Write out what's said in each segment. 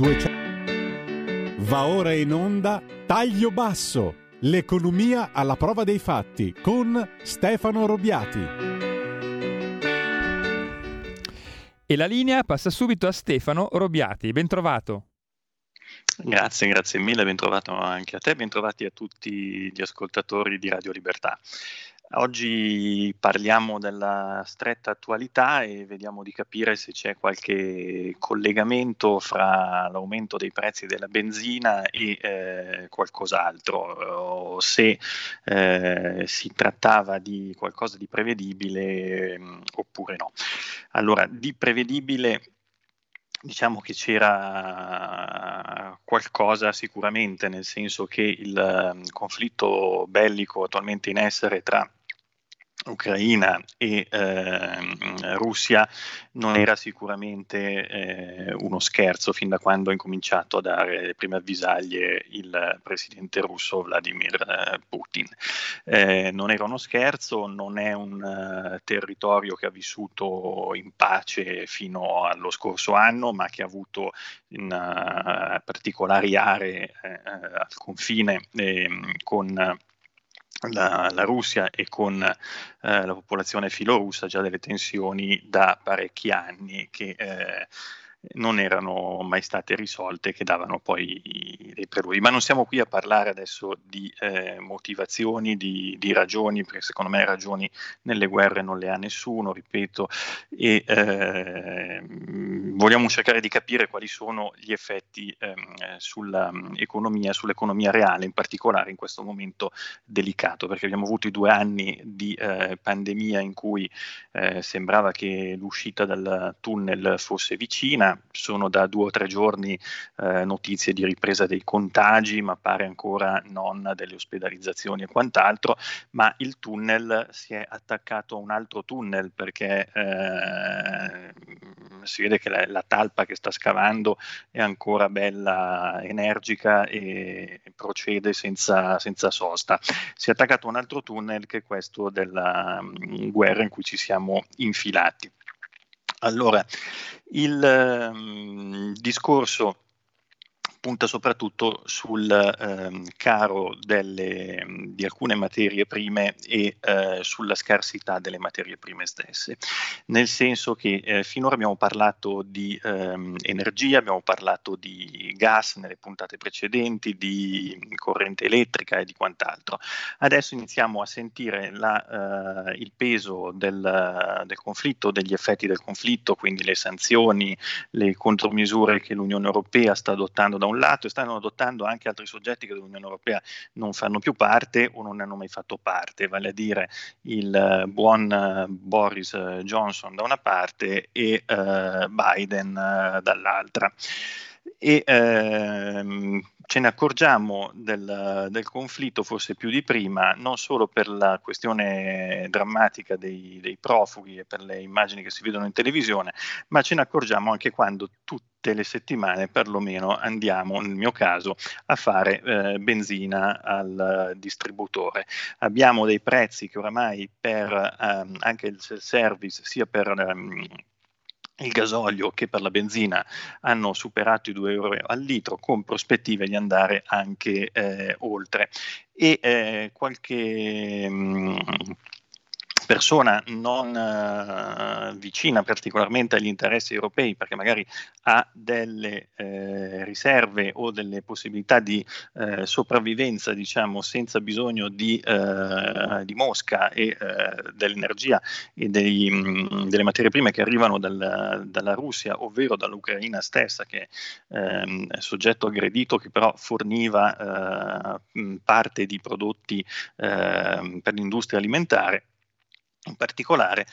200. Va ora in onda Taglio Basso, l'economia alla prova dei fatti con Stefano Robiati. E la linea passa subito a Stefano Robiati. Bentrovato. Grazie, grazie mille, bentrovato anche a te, bentrovati a tutti gli ascoltatori di Radio Libertà. Oggi parliamo della stretta attualità e vediamo di capire se c'è qualche collegamento fra l'aumento dei prezzi della benzina e eh, qualcos'altro, o se eh, si trattava di qualcosa di prevedibile mh, mm, oppure no. Allora, di prevedibile diciamo che c'era qualcosa sicuramente, nel senso che il mm, conflitto bellico attualmente in essere tra Ucraina e eh, Russia non era sicuramente eh, uno scherzo fin da quando ha incominciato a dare le prime avvisaglie il presidente russo Vladimir eh, Putin. Eh, non era uno scherzo, non è un uh, territorio che ha vissuto in pace fino allo scorso anno, ma che ha avuto in uh, particolari aree uh, al confine ehm, con la, la, Russia e con eh, la popolazione filorussa già delle tensioni da parecchi anni che eh, non erano mai state risolte, che davano poi dei preludi. Ma non siamo qui a parlare adesso di eh, motivazioni, di, di, ragioni, perché secondo me ragioni nelle guerre non le ha nessuno, ripeto, e eh, vogliamo cercare di capire quali sono gli effetti eh, sull'economia, sull'economia reale, in particolare in questo momento delicato, perché abbiamo avuto i due anni di eh, pandemia in cui eh, sembrava che l'uscita dal tunnel fosse vicina, sono da due o tre giorni eh, notizie di ripresa dei contagi, ma pare ancora non delle ospedalizzazioni e quant'altro, ma il tunnel si è attaccato a un altro tunnel perché eh, si vede che la, la, talpa che sta scavando è ancora bella energica e procede senza, senza sosta. Si è attaccato a un altro tunnel che è questo della um, guerra in cui ci siamo infilati. Allora, il um, discorso punta soprattutto sul ehm, caro delle, di alcune materie prime e eh, sulla scarsità delle materie prime stesse, nel senso che eh, finora abbiamo parlato di ehm, energia, abbiamo parlato di gas nelle puntate precedenti, di corrente elettrica e di quant'altro. Adesso iniziamo a sentire la, eh, il peso del, del conflitto, degli effetti del conflitto, quindi le sanzioni, le contromisure che l'Unione Europea sta adottando da un lato e stanno adottando anche altri soggetti che dell'Unione Europea non fanno più parte o non hanno mai fatto parte, vale a dire il eh, buon eh, Boris eh, Johnson da una parte e uh, Biden uh, dall'altra. E ehm, ce ne accorgiamo del, del, conflitto forse più di prima, non solo per la questione drammatica dei, dei, profughi e per le immagini che si vedono in televisione, ma ce ne accorgiamo anche quando tutte le settimane perlomeno andiamo, nel mio caso, a fare eh, benzina al distributore. Abbiamo dei prezzi che oramai per ehm, anche il self-service, sia per... Ehm, il gasolio che per la benzina hanno superato i 2 euro al litro con prospettive di andare anche eh, oltre. E eh, qualche mh, mm, persona non eh, vicina particolarmente agli interessi europei perché magari ha delle eh, riserve o delle possibilità di eh, sopravvivenza diciamo senza bisogno di, eh, di Mosca e eh, dell'energia e dei, mh, delle materie prime che arrivano dal, dalla Russia ovvero dall'Ucraina stessa che ehm, è soggetto aggredito che però forniva eh, parte di prodotti ehm, per l'industria alimentare in particolare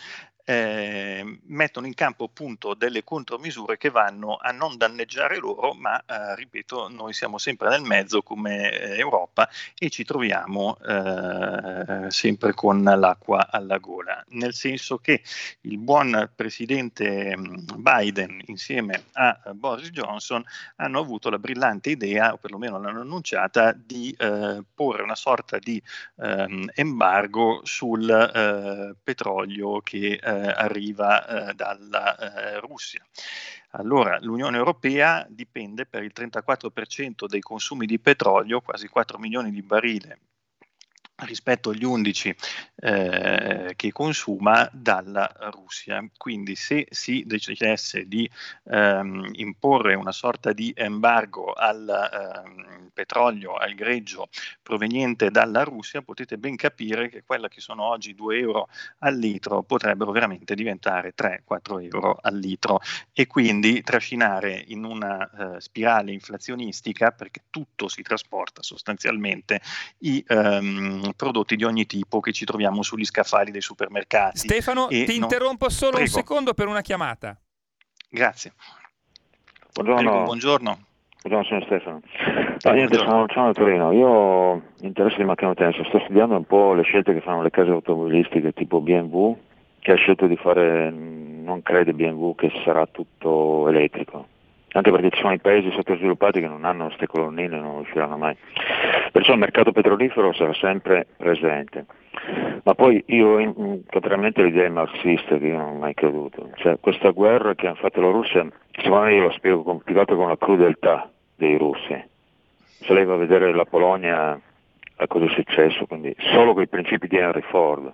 eh, mettono in campo appunto delle contromisure che vanno a non danneggiare loro, ma eh, ripeto, noi siamo sempre nel mezzo come eh, Europa e ci troviamo eh, sempre con l'acqua alla gola, nel senso che il buon presidente mm, Biden insieme a Boris Johnson hanno avuto la brillante idea, o perlomeno l'hanno annunciata, di eh, porre una sorta di ehm, embargo sul eh, petrolio che arriva dalla Russia. Allora, l'Unione Europea dipende per il 34% dei consumi di petrolio, quasi 4 milioni di barile rispetto agli 11 eh, che consuma dalla Russia. Quindi se si decidesse di ehm, imporre una sorta di embargo al ehm, petrolio, al greggio proveniente dalla Russia, potete ben capire che quella che sono oggi 2 euro al litro potrebbero veramente diventare 3-4 euro al litro e quindi trascinare in una eh, spirale inflazionistica perché tutto si trasporta sostanzialmente i ehm, prodotti di ogni tipo che ci troviamo sugli scaffali dei supermercati. Stefano, ti non... interrompo solo Prego. un secondo per una chiamata. Grazie. Buongiorno. Prego, buongiorno. Buongiorno, sono Stefano. No, niente, sono Luciano da Torino. Io ho interesse di macchinotenza, sto studiando un po' le scelte che fanno le case automobilistiche tipo BMW, che ha scelto di fare, non crede BMW che sarà tutto elettrico anche perché ci sono i paesi sottosviluppati che non hanno queste colonnine non usciranno mai. Perciò il mercato petrolifero sarà sempre presente. Ma poi io, contrariamente alle idee marxiste che io non ho mai creduto, cioè questa guerra che ha fatto la Russia, secondo me io la spiego complicato con la crudeltà dei russi. Se lei va a vedere la Polonia a cosa è successo, quindi solo con i principi di Henry Ford,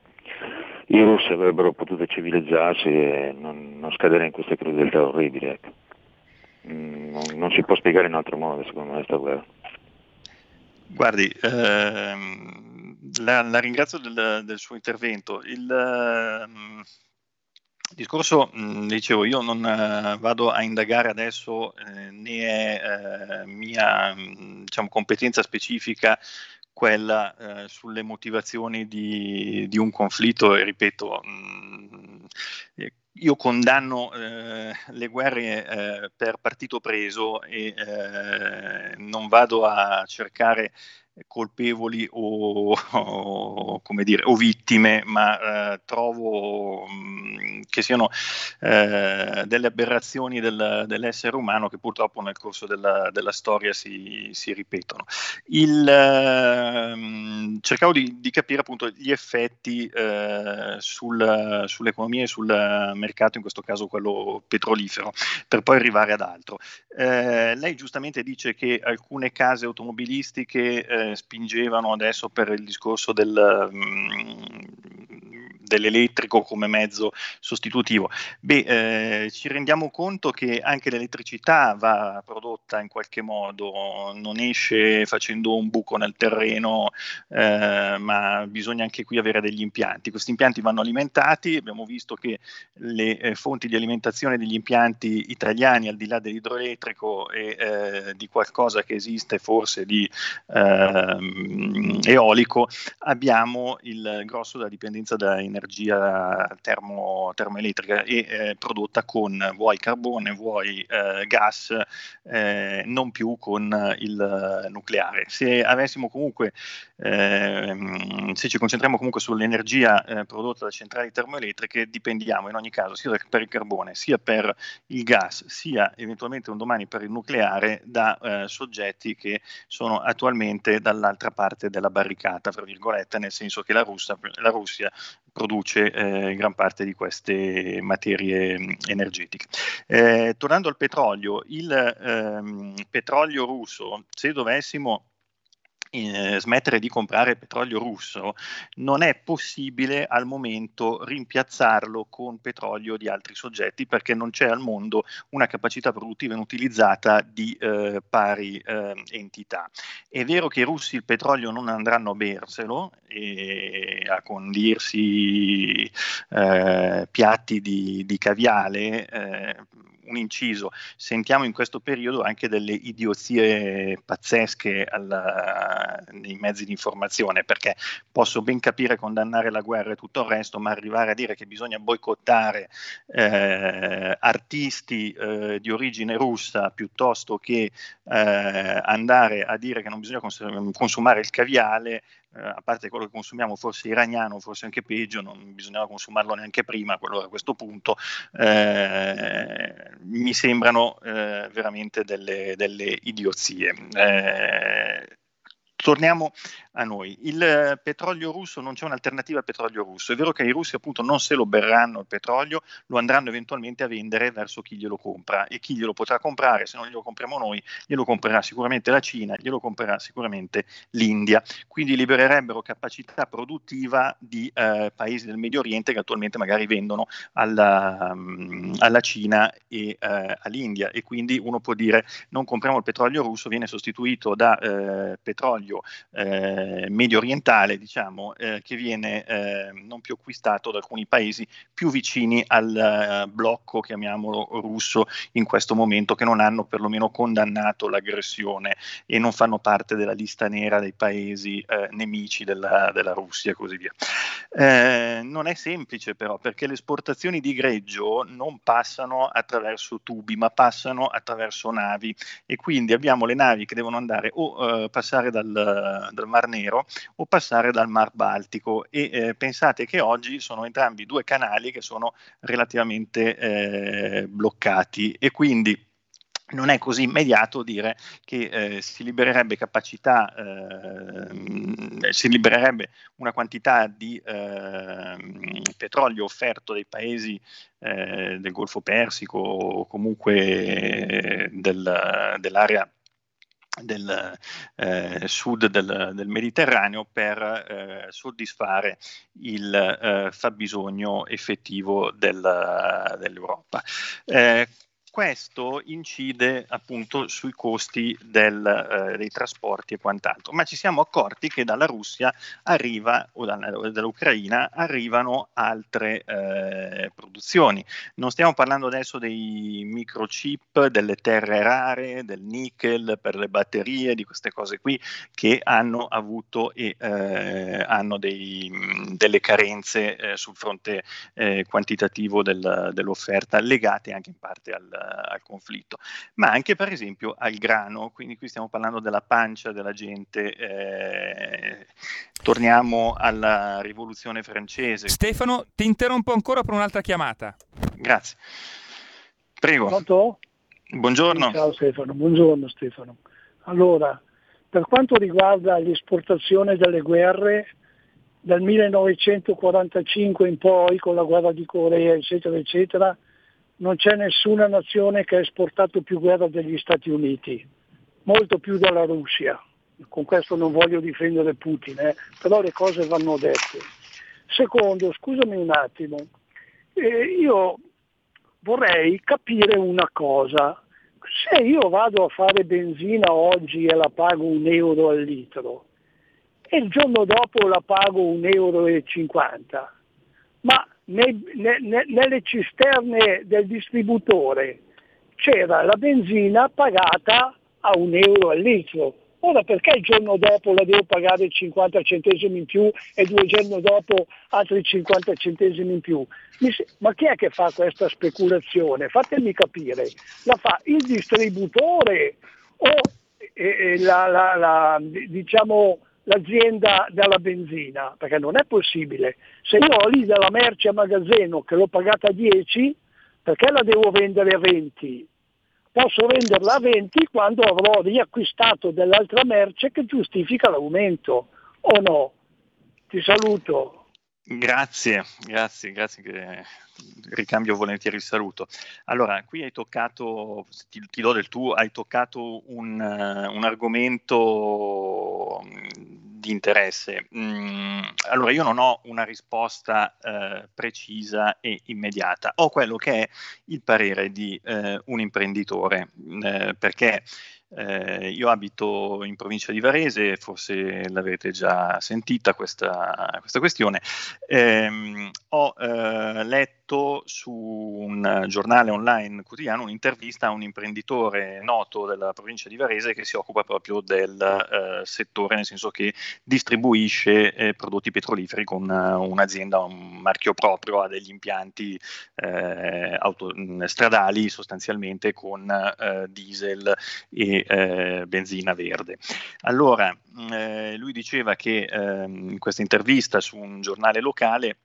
i russi avrebbero potuto civilizzarsi e non, non scadere in queste crudeltà orribili. Ecco. Mm, non, non, si può spiegare in altro modo secondo me questa guerra. Guardi, ehm, la, la, ringrazio del, del, suo intervento. Il ehm, discorso, mh, mm, dicevo, io non uh, vado a indagare adesso eh, né è uh, mia mm, diciamo, competenza specifica quella uh, sulle motivazioni di, di, un conflitto e ripeto, mh, io condanno eh, le guerre eh, per partito preso e eh, non vado a cercare colpevoli o, o, dire, o vittime, ma eh, trovo mh, mm, che siano eh, delle aberrazioni del, dell'essere umano che purtroppo nel corso della, della storia si, si, ripetono. Il, eh, cercavo di, di, capire appunto gli effetti eh, sul, sull'economia e sul mercato, in questo caso quello petrolifero, per poi arrivare ad altro. Eh, lei giustamente dice che alcune case automobilistiche eh, spingevano adesso per il discorso del, mm, dell'elettrico come mezzo sostitutivo. Beh, eh, ci rendiamo conto che anche l'elettricità va prodotta in qualche modo, non esce facendo un buco nel terreno, eh, ma bisogna anche qui avere degli impianti. Questi impianti vanno alimentati, abbiamo visto che le eh, fonti di alimentazione degli impianti italiani, al di là dell'idroelettrico e eh, di qualcosa che esiste forse di ehm, eolico, abbiamo il grosso della dipendenza da energia energia termo, termoelettrica e eh, prodotta con vuoi carbone, vuoi eh, gas, eh, non più con il nucleare. Se avessimo comunque, ehm, se ci concentriamo comunque sull'energia eh, prodotta da centrali termoelettriche, dipendiamo in ogni caso sia per il carbone, sia per il gas, sia eventualmente un domani per il nucleare da eh, soggetti che sono attualmente dall'altra parte della barricata, fra virgolette, nel senso che la Russia, la Russia produce eh, gran parte di queste materie mh, energetiche. Eh, tornando al petrolio, il ehm, petrolio russo, se dovessimo eh, smettere di comprare petrolio russo, non è possibile al momento rimpiazzarlo con petrolio di altri soggetti perché non c'è al mondo una capacità produttiva inutilizzata di eh, pari eh, entità. È vero che i russi il petrolio non andranno a berselo e a condirsi eh, piatti di, di caviale eh, un inciso, sentiamo in questo periodo anche delle idiozie pazzesche alla, nei mezzi di informazione, perché posso ben capire condannare la guerra e tutto il resto, ma arrivare a dire che bisogna boicottare eh, artisti eh, di origine russa piuttosto che eh, andare a dire che non bisogna consumare il caviale eh, a parte quello che consumiamo forse iraniano, forse anche peggio, non bisognava consumarlo neanche prima, quello a questo punto, eh, mi sembrano eh, veramente delle, delle idiozie. Torniamo a noi. Il eh, petrolio russo non c'è un'alternativa al petrolio russo. È vero che i russi appunto non se lo berranno il petrolio, lo andranno eventualmente a vendere verso chi glielo compra e chi glielo potrà comprare, se non glielo compriamo noi, glielo comprerà sicuramente la Cina, glielo comprerà sicuramente l'India. Quindi libererebbero capacità produttiva di eh, paesi del Medio Oriente che attualmente magari vendono alla, um, alla Cina e eh, all'India e quindi uno può dire non compriamo il petrolio russo, viene sostituito da eh, petrolio eh, medio orientale, diciamo, eh, che viene eh, non più acquistato da alcuni paesi più vicini al eh, blocco, chiamiamolo russo, in questo momento, che non hanno perlomeno condannato l'aggressione e non fanno parte della lista nera dei paesi eh, nemici della, della, Russia e così via. Eh, non è semplice però, perché le esportazioni di greggio non passano attraverso tubi, ma passano attraverso navi e quindi abbiamo le navi che devono andare o passare dal, dal Mar Nero o passare dal Mar Baltico. E eh, pensate che oggi sono entrambi due canali che sono relativamente eh, bloccati. E quindi non è così immediato dire che eh, si libererebbe capacità, eh, si libererebbe una quantità di eh, petrolio offerto dai paesi eh, del Golfo Persico o comunque del, dell'area del eh, sud del, del, Mediterraneo per eh, soddisfare il eh, fabbisogno effettivo del, dell'Europa. Questo incide appunto sui costi del, eh, dei trasporti e quant'altro, ma ci siamo accorti che dalla Russia arriva o dall'Ucraina arrivano altre eh, produzioni. Non stiamo parlando adesso dei microchip, delle terre rare, del nickel per le batterie, di queste cose qui che hanno avuto e eh, hanno dei, delle carenze eh, sul fronte eh, quantitativo del, dell'offerta legate anche in parte al al conflitto, ma anche per esempio al grano, quindi qui stiamo parlando della pancia della gente. Eh, torniamo alla rivoluzione francese. Stefano, ti interrompo ancora per un'altra chiamata. Grazie. Prego. Pronto? Buongiorno. Ciao Stefano, buongiorno Stefano. Allora, per quanto riguarda l'esportazione delle guerre, dal 1945 in poi, con la guerra di Corea, eccetera, eccetera, non c'è nessuna nazione che ha esportato più guerra degli Stati Uniti, molto più della Russia. Con questo non voglio difendere Putin, eh, però le cose vanno dette. Secondo, scusami un attimo, eh, io vorrei capire una cosa. Se io vado a fare benzina oggi e la pago un euro al litro e il giorno dopo la pago un euro e cinquanta, ma nei, ne, ne, nelle cisterne del distributore c'era la benzina pagata a un euro al litro. Ora perché il giorno dopo la devo pagare 50 centesimi in più e due giorni dopo altri 50 centesimi in più? Ma chi è che fa questa speculazione? Fatemi capire. La fa il distributore o eh, la, la, la, diciamo, l'azienda della benzina, perché non è possibile. Se io ho lì della merce a magazzino che l'ho pagata a 10, perché la devo vendere a 20? Posso venderla a 20 quando avrò riacquistato dell'altra merce che giustifica l'aumento, o no? Ti saluto. Grazie, grazie, grazie ricambio volentieri il saluto. Allora, qui hai toccato, ti, ti do del tuo, hai toccato un, uh, un argomento di interesse. Mm, allora, io non ho una risposta uh, precisa e immediata, ho quello che è il parere di uh, un imprenditore, perché eh, io abito in provincia di Varese, forse l'avete già sentita questa, questa questione. Eh, ho eh, letto su un giornale online quotidiano un'intervista a un imprenditore noto della provincia di Varese che si occupa proprio del eh, settore, nel senso che distribuisce eh, prodotti petroliferi con uh, un'azienda, un marchio proprio, ha degli impianti eh, auto, stradali sostanzialmente con eh, diesel e eh, benzina verde. Allora, eh, lui diceva che ehm, in questa intervista su un giornale locale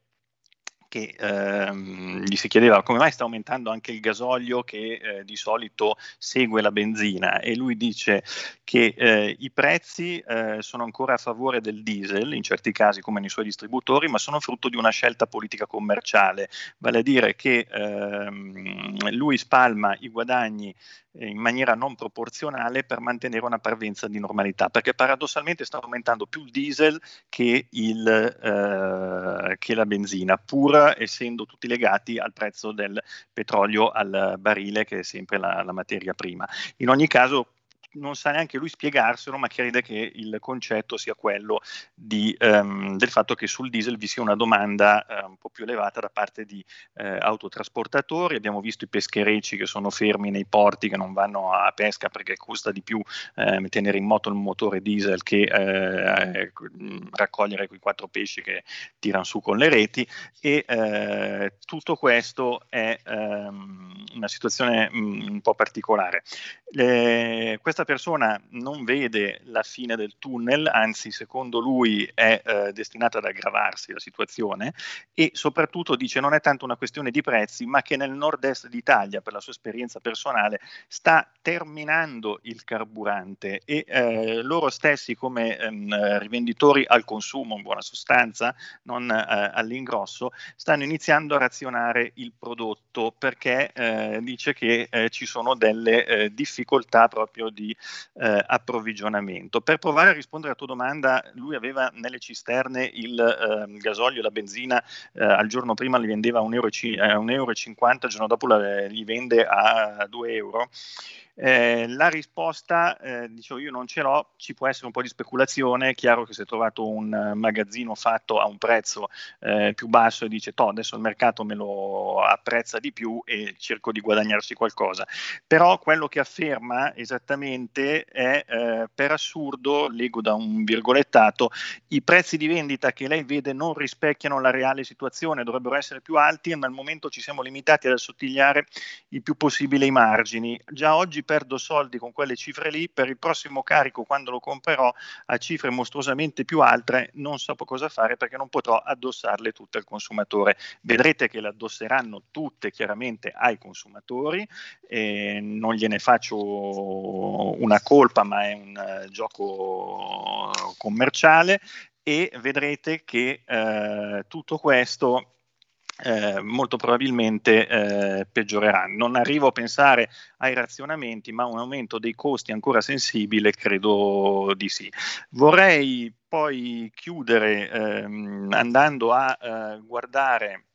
che ehm, gli si chiedeva come mai sta aumentando anche il gasolio che eh, di solito segue la benzina. E lui dice che eh, i prezzi eh, sono ancora a favore del diesel in certi casi come nei suoi distributori ma sono frutto di una scelta politica commerciale. Vale a dire che ehm, lui spalma i guadagni in maniera non proporzionale per mantenere una parvenza di normalità, perché paradossalmente sta aumentando più il diesel che, il, eh, che la benzina, pur essendo tutti legati al prezzo del petrolio al barile, che è sempre la, la materia prima. In ogni caso, non sa neanche lui spiegarselo, ma crede che il concetto sia quello di, um, del fatto che sul diesel vi sia una domanda uh, un po' più elevata da parte di uh, autotrasportatori. Abbiamo visto i pescherecci che sono fermi nei porti, che non vanno a pesca perché costa di più uh, tenere in moto il motore diesel che raccogliere quei quattro pesci che tirano su con le reti. E tutto questo è um, una situazione um, un po' particolare. Le, questa persona non vede la fine del tunnel, anzi secondo lui è eh, destinata ad aggravarsi la situazione e soprattutto dice non è tanto una questione di prezzi, ma che nel nord-est d'Italia, per la sua esperienza personale, sta terminando il carburante e eh, loro stessi come ehm, rivenditori al consumo, in buona sostanza, non eh, all'ingrosso, stanno iniziando a razionare il prodotto perché eh, dice che eh, ci sono delle eh, difficoltà proprio di eh, approvvigionamento. Per provare a rispondere alla tua domanda, lui aveva nelle cisterne il eh, gasolio la benzina, eh, al giorno prima li vendeva a 1,50 euro, euro, il giorno dopo la, li vende a 2 euro. Eh, la risposta, eh, dicevo io non ce l'ho, ci può essere un po' di speculazione, è chiaro che se hai trovato un uh, magazzino fatto a un prezzo eh, più basso e dice to adesso il mercato me lo apprezza di più e cerco di guadagnarsi qualcosa, però quello che afferma esattamente è eh, per assurdo, leggo da un virgolettato, i prezzi di vendita che lei vede non rispecchiano la reale situazione, dovrebbero essere più alti ma al momento ci siamo limitati ad assottigliare il più possibile i margini. Già oggi perdo soldi con quelle cifre lì, per il prossimo carico quando lo comprerò a cifre mostruosamente più alte non so cosa fare perché non potrò addossarle tutte al consumatore. Vedrete che le addosseranno tutte chiaramente ai consumatori, eh, non gliene faccio una colpa ma è un uh, gioco commerciale e vedrete che uh, tutto questo eh, molto probabilmente eh, peggiorerà. Non arrivo a pensare ai razionamenti, ma un aumento dei costi ancora sensibile credo di sì. Vorrei poi chiudere ehm, andando a eh, guardare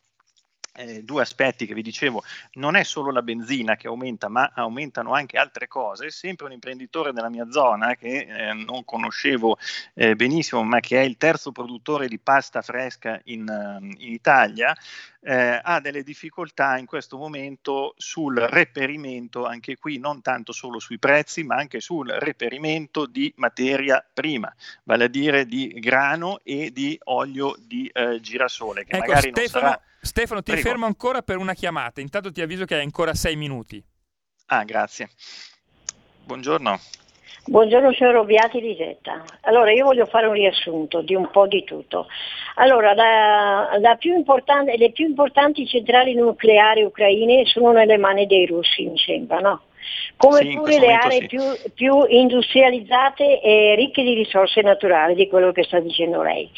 eh, due aspetti che vi dicevo, non è solo la benzina che aumenta, ma aumentano anche altre cose. Sempre un imprenditore della mia zona che eh, non conoscevo eh, benissimo, ma che è il terzo produttore di pasta fresca in, in Italia, eh, ha delle difficoltà in questo momento sul reperimento, anche qui non tanto solo sui prezzi, ma anche sul reperimento di materia prima, vale a dire di grano e di olio di eh, girasole, che ecco, magari Stefano, non sarà... Stefano, ti Prego. fermo ancora per una chiamata, intanto ti avviso che hai ancora sei minuti. Ah, grazie. Buongiorno. Buongiorno signor Robiati Lisetta. Allora io voglio fare un riassunto di un po' di tutto. Allora, la, la più le più importanti centrali nucleari ucraine sono nelle mani dei russi, mi sembra, no? Come Sì, pure le aree sì. più, più industrializzate e ricche di risorse naturali, di quello che sta dicendo lei.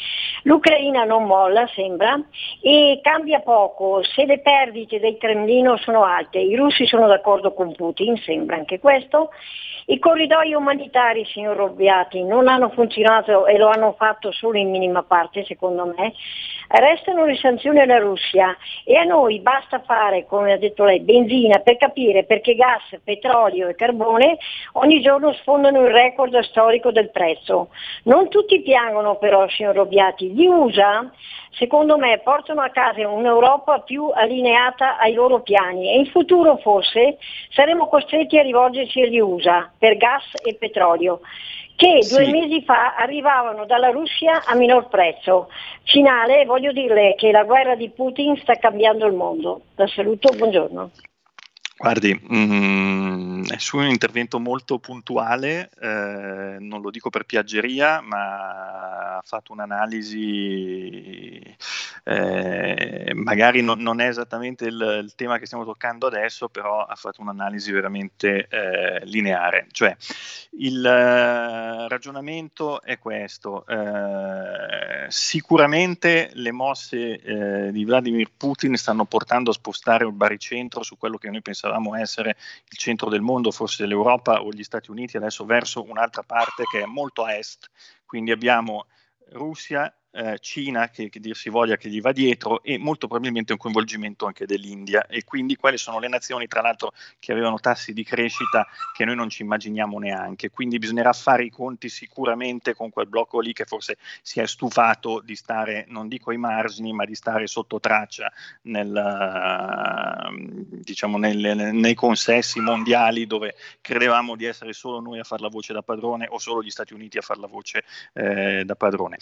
L'Ucraina non molla, sembra, e cambia poco. Se le perdite del Cremlino sono alte, i russi sono d'accordo con Putin, sembra anche questo. I corridoi umanitari, signor Robbiati, non hanno funzionato e lo hanno fatto solo in minima parte, secondo me. Restano le sanzioni alla Russia e a noi basta fare, come ha detto lei, benzina per capire perché gas, petrolio e carbone ogni giorno sfondano il record storico del prezzo. Non tutti piangono però, signor Robbiati. Gli USA, secondo me, portano a casa un'Europa più allineata ai loro piani e in futuro forse saremo costretti a rivolgerci agli USA per gas e petrolio che due Sì. mesi fa arrivavano dalla Russia a minor prezzo. Finale, voglio dirle che la guerra di Putin sta cambiando il mondo. La saluto, buongiorno. Guardi, mm, è su un intervento molto puntuale, eh, non lo dico per piaggeria, ma ha fatto un'analisi Eh, magari non, non, è esattamente il, il, tema che stiamo toccando adesso, però ha fatto un'analisi veramente eh, lineare. Cioè, il eh, ragionamento è questo. Eh, sicuramente le mosse eh, di Vladimir Putin stanno portando a spostare il baricentro su quello che noi pensavamo essere il centro del mondo, forse l'Europa o gli Stati Uniti, adesso verso un'altra parte che è molto a est. Quindi abbiamo Russia, eh, Cina, che, che dir si voglia che gli va dietro, e molto probabilmente un coinvolgimento anche dell'India. E quindi quali sono le nazioni, tra l'altro, che avevano tassi di crescita che noi non ci immaginiamo neanche. Quindi bisognerà fare i conti sicuramente con quel blocco lì che forse si è stufato di stare, non dico ai margini, ma di stare sotto traccia nel, diciamo, nel, nei consessi mondiali dove credevamo di essere solo noi a fare la voce da padrone o solo gli Stati Uniti a fare la voce eh, da padrone.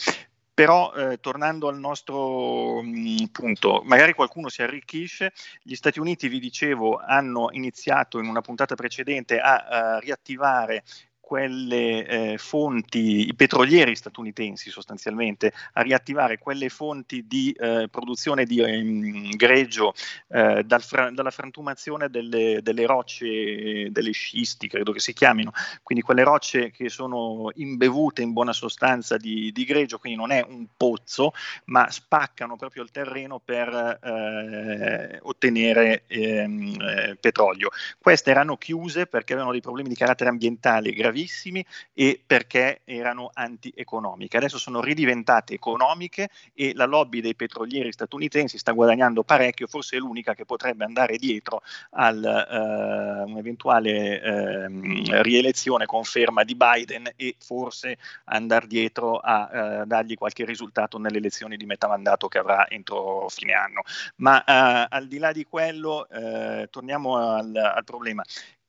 Però, eh, tornando al nostro mh, mm, punto, magari qualcuno si arricchisce. Gli Stati Uniti, vi dicevo, hanno iniziato in una puntata precedente a, a riattivare quelle eh, fonti, i petrolieri statunitensi sostanzialmente, a riattivare quelle fonti di eh, produzione di eh, greggio dal fra- dalla frantumazione delle, delle, rocce, delle scisti, credo che si chiamino, quindi quelle rocce che sono imbevute in buona sostanza di, di greggio, quindi non è un pozzo, ma spaccano proprio il terreno per eh, ottenere ehm, eh, petrolio. Queste erano chiuse perché avevano dei problemi di carattere ambientale gravissimi gravissimi e perché erano anti-economiche. Adesso sono ridiventate economiche e la lobby dei petrolieri statunitensi sta guadagnando parecchio, forse è l'unica che potrebbe andare dietro a uh, un'eventuale uh, rielezione, conferma di Biden e forse andare dietro a uh, dargli qualche risultato nelle elezioni di metà mandato che avrà entro fine anno. Ma eh, al di là di quello, eh, torniamo al, al problema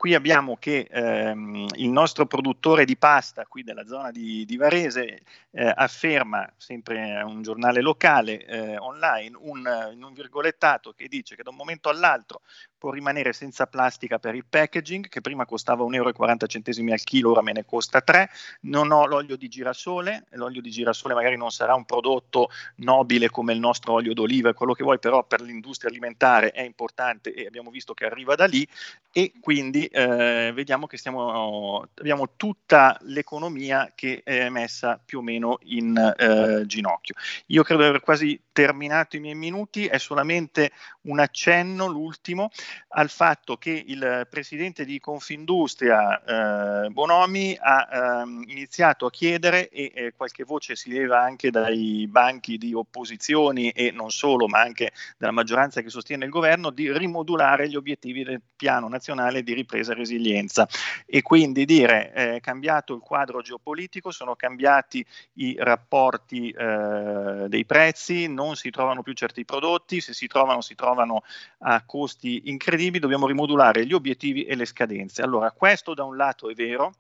qui abbiamo che ehm, il nostro produttore di pasta qui della zona di, di Varese eh, afferma, sempre un giornale locale eh, online, un, in un virgolettato che dice che da un momento all'altro può rimanere senza plastica per il packaging, che prima costava 1,40 euro al chilo, ora me ne costa 3. Non ho l'olio di girasole, l'olio di girasole magari non sarà un prodotto nobile come il nostro olio d'oliva, quello che vuoi, però per l'industria alimentare è importante e abbiamo visto che arriva da lì e quindi eh, vediamo che stiamo, abbiamo tutta l'economia che è messa più o meno in eh, ginocchio. Io credo di aver quasi terminato i miei minuti, è solamente un accenno, l'ultimo, al fatto che il presidente di Confindustria eh, Bonomi ha ehm, iniziato a chiedere, e eh, qualche voce si leva anche dai banchi di opposizioni e non solo, ma anche dalla maggioranza che sostiene il governo, di rimodulare gli obiettivi del piano nazionale di ripresa e resilienza. E quindi dire è eh, cambiato il quadro geopolitico, sono cambiati i rapporti eh, dei prezzi, non si trovano più certi prodotti, se si trovano si trovano a costi incredibili, dobbiamo rimodulare gli obiettivi e le scadenze. Allora, questo da un lato è vero,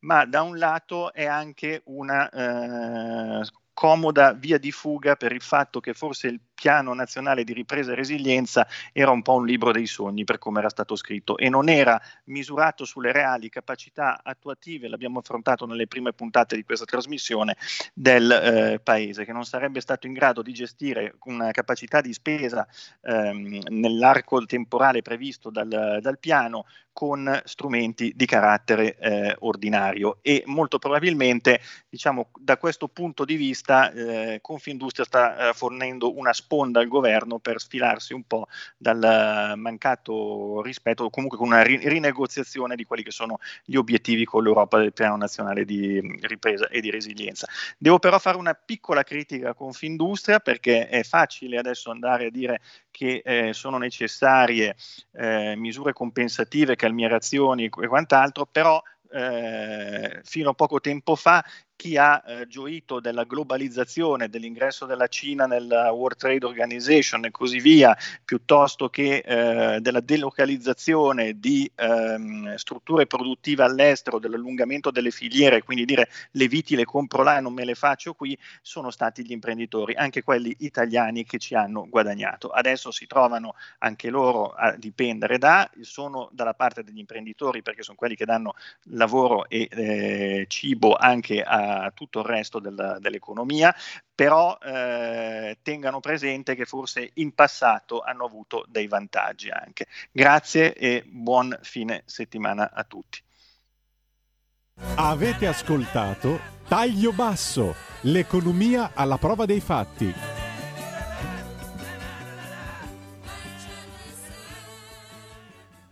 ma da un lato è anche una eh, comoda via di fuga per il fatto che forse il piano nazionale di ripresa e resilienza era un po' un libro dei sogni per come era stato scritto e non era misurato sulle reali capacità attuative, l'abbiamo affrontato nelle prime puntate di questa trasmissione, del eh, paese, che non sarebbe stato in grado di gestire una capacità di spesa ehm, nell'arco temporale previsto dal, dal piano con strumenti di carattere eh, ordinario. E molto probabilmente diciamo da questo punto di vista eh, Confindustria sta eh, fornendo una sponda al governo per sfilarsi un po' dal mancato rispetto o comunque con una ri- rinegoziazione di quelli che sono gli obiettivi con l'Europa del piano nazionale di ripresa e di resilienza. Devo però fare una piccola critica a Confindustria perché è facile adesso andare a dire che eh, sono necessarie eh, misure compensative, calmierazioni e quant'altro, però eh, fino a poco tempo fa chi ha eh, gioito della globalizzazione, dell'ingresso della Cina nella World Trade Organization e così via, piuttosto che eh, della delocalizzazione di ehm, strutture produttive all'estero, dell'allungamento delle filiere, quindi dire le viti le compro là e non me le faccio qui, sono stati gli imprenditori, anche quelli italiani che ci hanno guadagnato. Adesso si trovano anche loro a dipendere da, sono dalla parte degli imprenditori perché sono quelli che danno lavoro e eh, cibo anche a a tutto il resto del, dell'economia, però eh, tengano presente che forse in passato hanno avuto dei vantaggi anche. Grazie e buon fine settimana a tutti. Avete ascoltato Taglio Basso, l'economia alla prova dei fatti